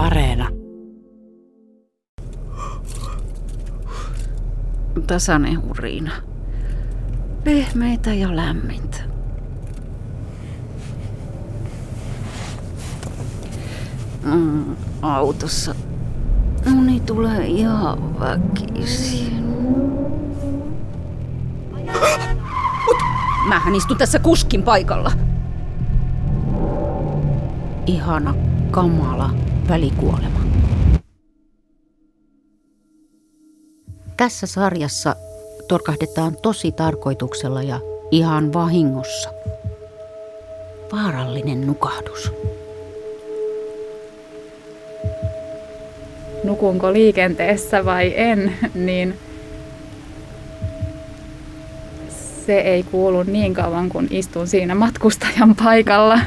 Areena. Tasainen uriina. Pehmeitä ja lämmintä. Mm, autossa uni tulee ihan väkisin. Mähän istun tässä kuskin paikalla. Ihana, kamala välikuolema. Tässä sarjassa torkahdetaan tosi tarkoituksella ja ihan vahingossa. Vaarallinen nukahdus. Nukunko liikenteessä vai en, niin se ei kuulu niin kauan, kun istun siinä matkustajan paikalla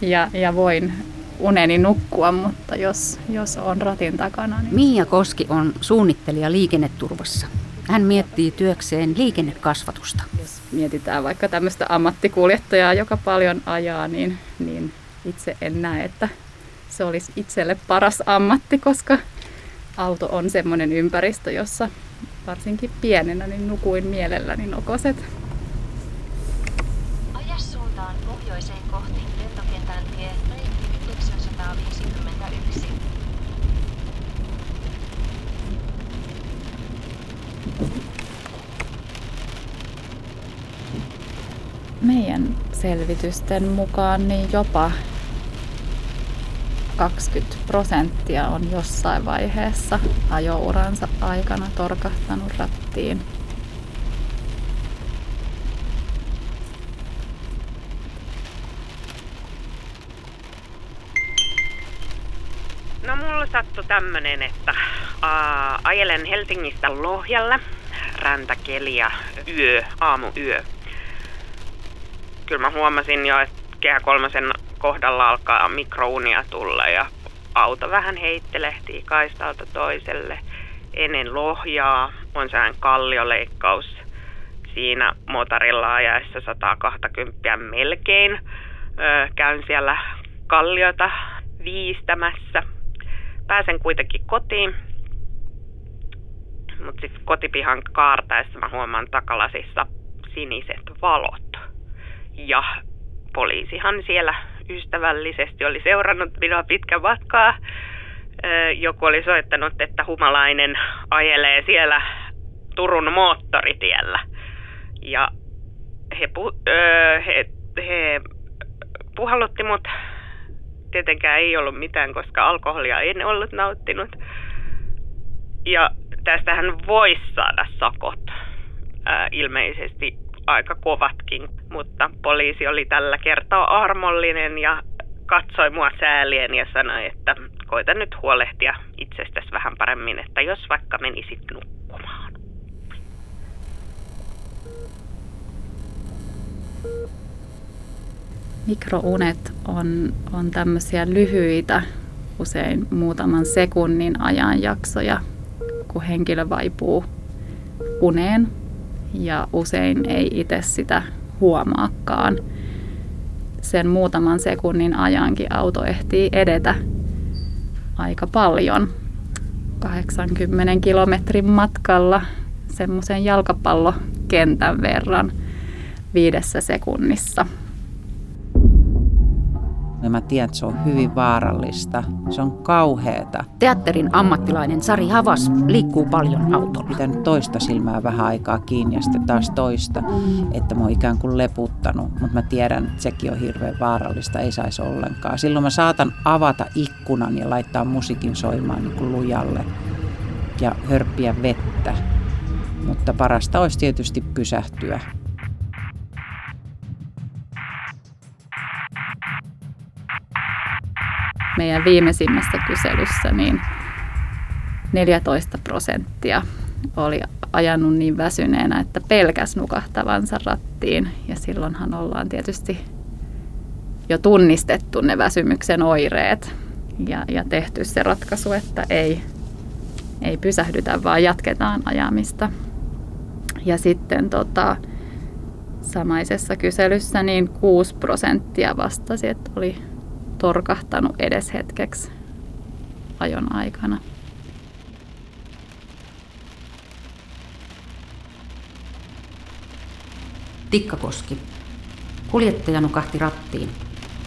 ja, ja voin uneni nukkua, mutta jos, jos on ratin takana. Niin... Mia Koski on suunnittelija liikenneturvassa. Hän miettii työkseen liikennekasvatusta. Jos mietitään vaikka tämmöistä ammattikuljettajaa, joka paljon ajaa, niin, niin itse en näe, että se olisi itselle paras ammatti, koska auto on semmoinen ympäristö, jossa varsinkin pienenä niin nukuin mielelläni nokoset. Aja suuntaan pohjoiseen kohti lentokentän tie 951. Meidän selvitysten mukaan niin jopa 20 prosenttia on jossain vaiheessa ajouransa aikana torkahtanut rattiin. Sattui tämmönen, että ää, ajelen Helsingistä Lohjalle, räntäkeli ja yö, aamuyö. Kyllä mä huomasin jo, että kehä kolmosen kohdalla alkaa mikrounia tulla ja auto vähän heittelehtii kaistalta toiselle. Ennen lohjaa on sään kallioleikkaus siinä motorilla ajaessa 120 melkein. Öö, käyn siellä kalliota viistämässä. Pääsen kuitenkin kotiin, mutta sitten kotipihan kaartaessa mä huomaan takalasissa siniset valot. Ja poliisihan siellä ystävällisesti oli seurannut minua pitkän matkaa. Joku oli soittanut, että humalainen ajelee siellä Turun moottoritiellä. Ja he, pu, he, he puhallutti mut. Tietenkään ei ollut mitään, koska alkoholia en ollut nauttinut. Ja tästähän voisi saada sakot. Ää, ilmeisesti aika kovatkin, mutta poliisi oli tällä kertaa armollinen ja katsoi mua säälien ja sanoi, että koita nyt huolehtia itsestäsi vähän paremmin, että jos vaikka menisit nukkumaan. Mikrounet on, on tämmöisiä lyhyitä, usein muutaman sekunnin ajanjaksoja, kun henkilö vaipuu uneen ja usein ei itse sitä huomaakaan. Sen muutaman sekunnin ajankin auto ehtii edetä aika paljon. 80 kilometrin matkalla semmoisen jalkapallokentän verran viidessä sekunnissa. Ja mä tiedän, että se on hyvin vaarallista. Se on kauheeta. Teatterin ammattilainen Sari Havas liikkuu paljon autolla. Pitänyt toista silmää vähän aikaa kiinni ja sitten taas toista, että mä oon ikään kuin leputtanut. Mutta mä tiedän, että sekin on hirveän vaarallista, ei saisi ollenkaan. Silloin mä saatan avata ikkunan ja laittaa musiikin soimaan niin kuin lujalle ja hörppiä vettä. Mutta parasta olisi tietysti pysähtyä meidän viimeisimmässä kyselyssä niin 14 prosenttia oli ajanut niin väsyneenä, että pelkäs nukahtavansa rattiin. Ja silloinhan ollaan tietysti jo tunnistettu ne väsymyksen oireet ja, ja tehty se ratkaisu, että ei, ei pysähdytä, vaan jatketaan ajamista. Ja sitten tota, samaisessa kyselyssä niin 6 prosenttia vastasi, että oli torkahtanut edes hetkeksi ajon aikana. Tikkakoski. Kuljettaja nukahti rattiin.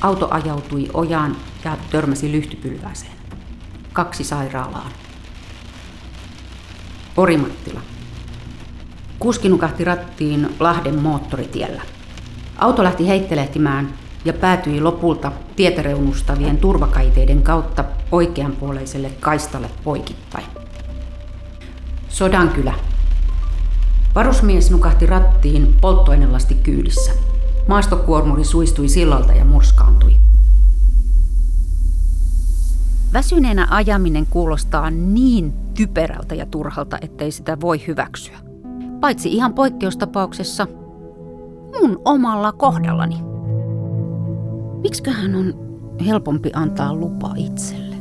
Auto ajautui ojaan ja törmäsi lyhtypylvääseen. Kaksi sairaalaan. Orimattila. Kuski nukahti rattiin Lahden moottoritiellä. Auto lähti heittelehtimään ja päätyi lopulta tietäreunustavien turvakaiteiden kautta oikeanpuoleiselle kaistalle poikittain. Sodankylä. Varusmies nukahti rattiin polttoainelasti kyydissä. Maastokuormuri suistui sillalta ja murskaantui. Väsyneenä ajaminen kuulostaa niin typerältä ja turhalta, ettei sitä voi hyväksyä. Paitsi ihan poikkeustapauksessa mun omalla kohdallani. Miksiköhän on helpompi antaa lupa itselle?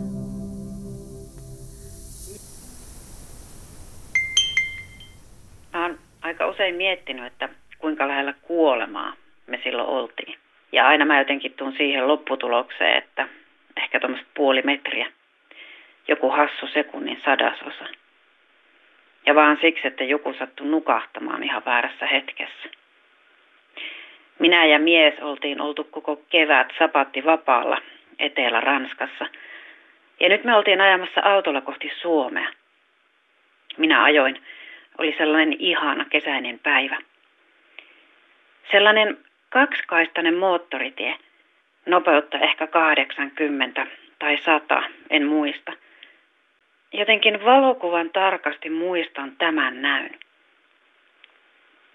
Mä oon aika usein miettinyt, että kuinka lähellä kuolemaa me silloin oltiin. Ja aina mä jotenkin tuun siihen lopputulokseen, että ehkä tuommoista puoli metriä. Joku hassu sekunnin sadasosa. Ja vaan siksi, että joku sattui nukahtamaan ihan väärässä hetkessä. Minä ja mies oltiin oltu koko kevät sapatti vapaalla Etelä-Ranskassa. Ja nyt me oltiin ajamassa autolla kohti Suomea. Minä ajoin. Oli sellainen ihana kesäinen päivä. Sellainen kaksikaistainen moottoritie. Nopeutta ehkä 80 tai 100, en muista. Jotenkin valokuvan tarkasti muistan tämän näyn.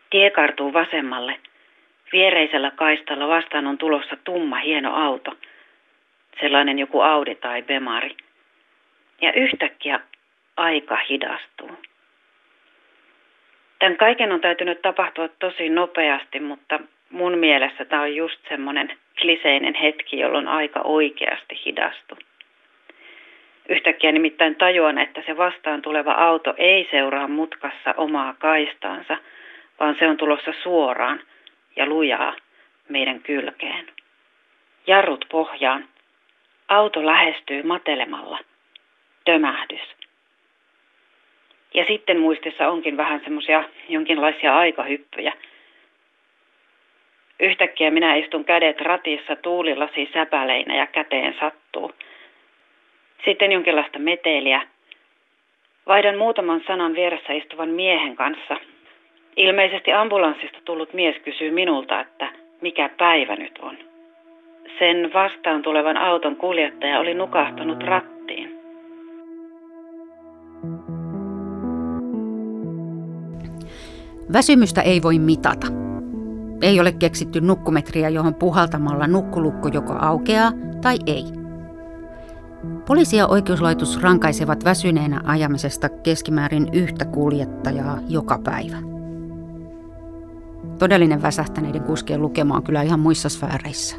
Tie kartuu vasemmalle – Viereisellä kaistalla vastaan on tulossa tumma hieno auto. Sellainen joku Audi tai Bemari. Ja yhtäkkiä aika hidastuu. Tämän kaiken on täytynyt tapahtua tosi nopeasti, mutta mun mielestä tämä on just semmoinen kliseinen hetki, jolloin aika oikeasti hidastuu. Yhtäkkiä nimittäin tajuan, että se vastaan tuleva auto ei seuraa mutkassa omaa kaistaansa, vaan se on tulossa suoraan – ja lujaa meidän kylkeen. Jarrut pohjaan. Auto lähestyy matelemalla. Tömähdys. Ja sitten muistissa onkin vähän semmoisia jonkinlaisia aikahyppyjä. Yhtäkkiä minä istun kädet ratissa tuulilasi säpäleinä ja käteen sattuu. Sitten jonkinlaista meteliä. Vaihdan muutaman sanan vieressä istuvan miehen kanssa, Ilmeisesti ambulanssista tullut mies kysyy minulta, että mikä päivä nyt on. Sen vastaan tulevan auton kuljettaja oli nukahtanut rattiin. Väsymystä ei voi mitata. Ei ole keksitty nukkumetriä, johon puhaltamalla nukkulukko joko aukeaa tai ei. Poliisi ja oikeuslaitos rankaisevat väsyneenä ajamisesta keskimäärin yhtä kuljettajaa joka päivä. Todellinen väsähtäneiden kuskien lukema on kyllä ihan muissa sfääreissä.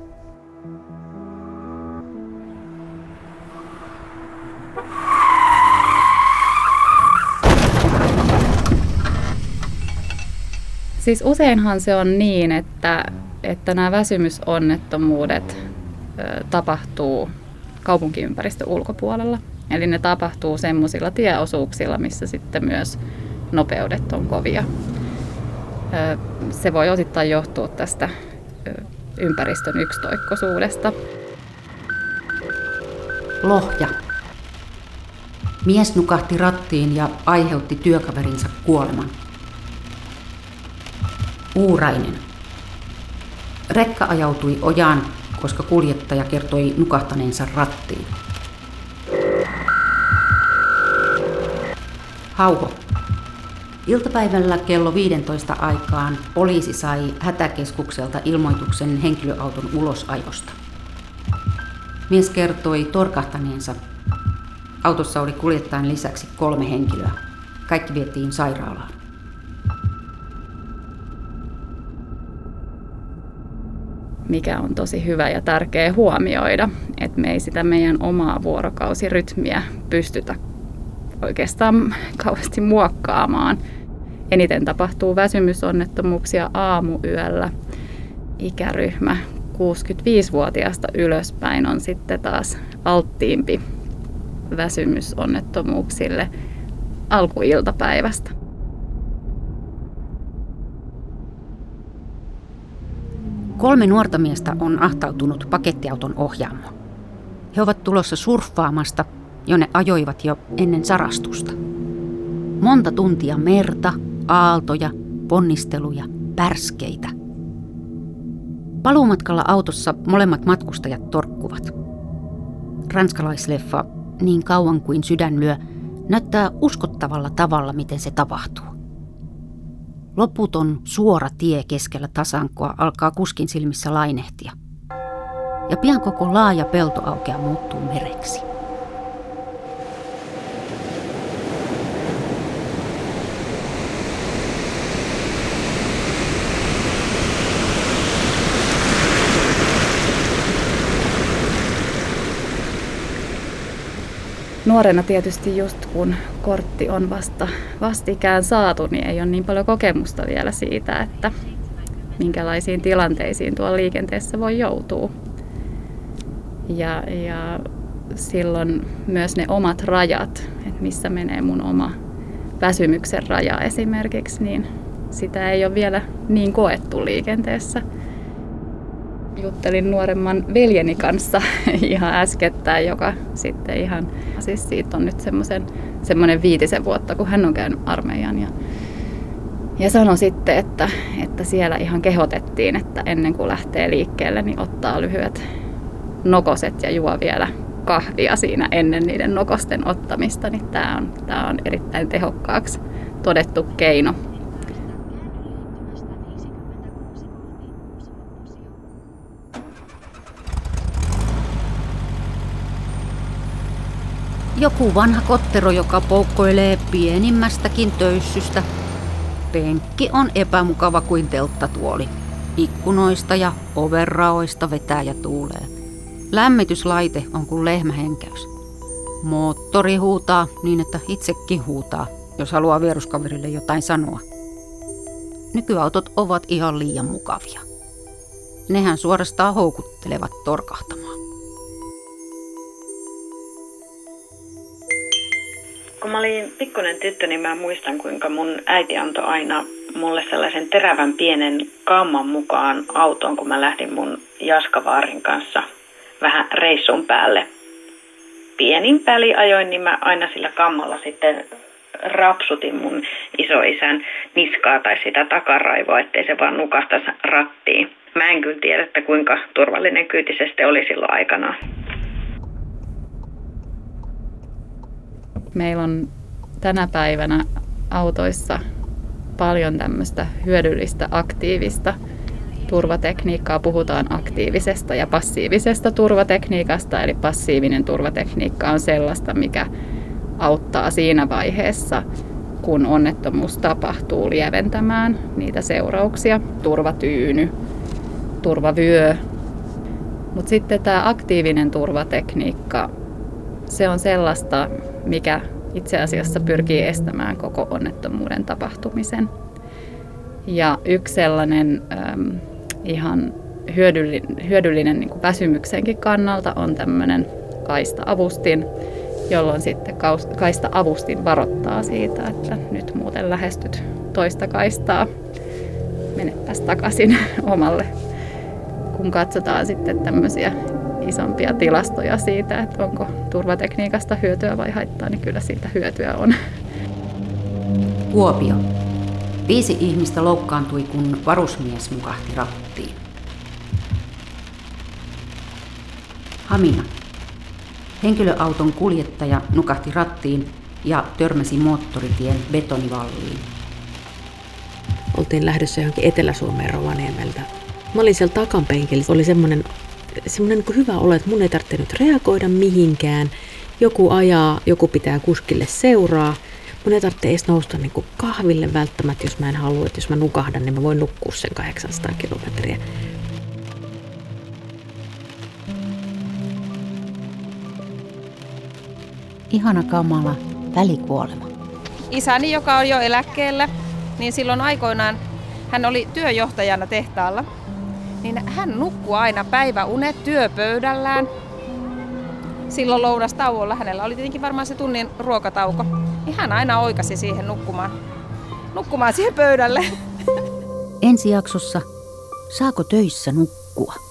Siis useinhan se on niin, että, että nämä väsymysonnettomuudet tapahtuu kaupunkiympäristön ulkopuolella. Eli ne tapahtuu semmoisilla tieosuuksilla, missä sitten myös nopeudet on kovia se voi osittain johtua tästä ympäristön yksitoikkoisuudesta. Lohja. Mies nukahti rattiin ja aiheutti työkaverinsa kuoleman. Uurainen. Rekka ajautui ojaan, koska kuljettaja kertoi nukahtaneensa rattiin. Hauho. Iltapäivällä kello 15 aikaan poliisi sai hätäkeskukselta ilmoituksen henkilöauton ulosajosta. Mies kertoi torkahtaneensa. Autossa oli kuljettajan lisäksi kolme henkilöä. Kaikki vietiin sairaalaan. Mikä on tosi hyvä ja tärkeä huomioida, että me ei sitä meidän omaa vuorokausirytmiä pystytä oikeastaan kauheasti muokkaamaan. Eniten tapahtuu väsymysonnettomuuksia aamuyöllä. Ikäryhmä 65-vuotiaasta ylöspäin on sitten taas alttiimpi väsymysonnettomuuksille alkuiltapäivästä. Kolme nuorta miestä on ahtautunut pakettiauton ohjaamoon. He ovat tulossa surffaamasta, jonne ajoivat jo ennen sarastusta. Monta tuntia merta, aaltoja, ponnisteluja, pärskeitä. Paluumatkalla autossa molemmat matkustajat torkkuvat. Ranskalaisleffa Niin kauan kuin sydän lyö näyttää uskottavalla tavalla, miten se tapahtuu. Loputon suora tie keskellä tasankoa alkaa kuskin silmissä lainehtia. Ja pian koko laaja peltoaukea muuttuu mereksi. Nuorena tietysti just kun kortti on vasta vastikään saatu, niin ei ole niin paljon kokemusta vielä siitä, että minkälaisiin tilanteisiin tuolla liikenteessä voi joutua. Ja, ja silloin myös ne omat rajat, että missä menee mun oma väsymyksen raja esimerkiksi, niin sitä ei ole vielä niin koettu liikenteessä juttelin nuoremman veljeni kanssa ihan äskettäin, joka sitten ihan, siis siitä on nyt semmoisen, semmoinen viitisen vuotta, kun hän on käynyt armeijan. Ja, ja sanoi sitten, että, että siellä ihan kehotettiin, että ennen kuin lähtee liikkeelle, niin ottaa lyhyet nokoset ja juo vielä kahvia siinä ennen niiden nokosten ottamista, niin tämä on, tämä on erittäin tehokkaaksi todettu keino Joku vanha kottero, joka poukkoilee pienimmästäkin töyssystä. Penkki on epämukava kuin telttatuoli. Ikkunoista ja overraoista vetää ja tuulee. Lämmityslaite on kuin lehmähenkäys. Moottori huutaa niin, että itsekin huutaa, jos haluaa vieruskaverille jotain sanoa. Nykyautot ovat ihan liian mukavia. Nehän suorastaan houkuttelevat torkahtamaan. Mä olin pikkuinen tyttö, niin mä muistan, kuinka mun äiti antoi aina mulle sellaisen terävän pienen kamman mukaan autoon, kun mä lähdin mun Jaskavaarin kanssa vähän reissun päälle. Pienin pääli ajoin, niin mä aina sillä kammalla sitten rapsutin mun isoisän niskaa tai sitä takaraivoa, ettei se vaan nukahtaisi rattiin. Mä en kyllä tiedä, että kuinka turvallinen kyytisesti oli silloin aikana. Meillä on tänä päivänä autoissa paljon tämmöistä hyödyllistä aktiivista turvatekniikkaa. Puhutaan aktiivisesta ja passiivisesta turvatekniikasta, eli passiivinen turvatekniikka on sellaista, mikä auttaa siinä vaiheessa, kun onnettomuus tapahtuu lieventämään niitä seurauksia. Turvatyyny, turvavyö. Mutta sitten tämä aktiivinen turvatekniikka, se on sellaista, mikä itse asiassa pyrkii estämään koko onnettomuuden tapahtumisen. Ja yksi sellainen äm, ihan hyödyllinen, hyödyllinen niin väsymyksenkin kannalta on tämmöinen kaista-avustin, jolloin sitten kaista-avustin varoittaa siitä, että nyt muuten lähestyt toista kaistaa, menepäs takaisin omalle. Kun katsotaan sitten tämmöisiä isompia tilastoja siitä, että onko turvatekniikasta hyötyä vai haittaa, niin kyllä siitä hyötyä on. Kuopio. Viisi ihmistä loukkaantui, kun varusmies mukahti rattiin. Hamina. Henkilöauton kuljettaja nukahti rattiin ja törmäsi moottoritien betonivalliin. Oltiin lähdössä johonkin Etelä-Suomeen Rovaniemeltä. Mä olin siellä takapenkillä. Oli semmoinen semmoinen niin hyvä olo, että mun ei tarvitse nyt reagoida mihinkään. Joku ajaa, joku pitää kuskille seuraa. Mun ei tarvitse edes nousta niin kuin kahville välttämättä, jos mä en halua, että jos mä nukahdan, niin mä voin nukkua sen 800 kilometriä. Ihana kamala välikuolema. Isäni, joka on jo eläkkeellä, niin silloin aikoinaan hän oli työjohtajana tehtaalla niin hän nukkuu aina päiväunet työpöydällään. silloin lounastauolla, hänellä oli tietenkin varmaan se tunnin ruokatauko, niin hän aina oikasi siihen nukkumaan, nukkumaan siihen pöydälle. Ensi jaksossa, saako töissä nukkua?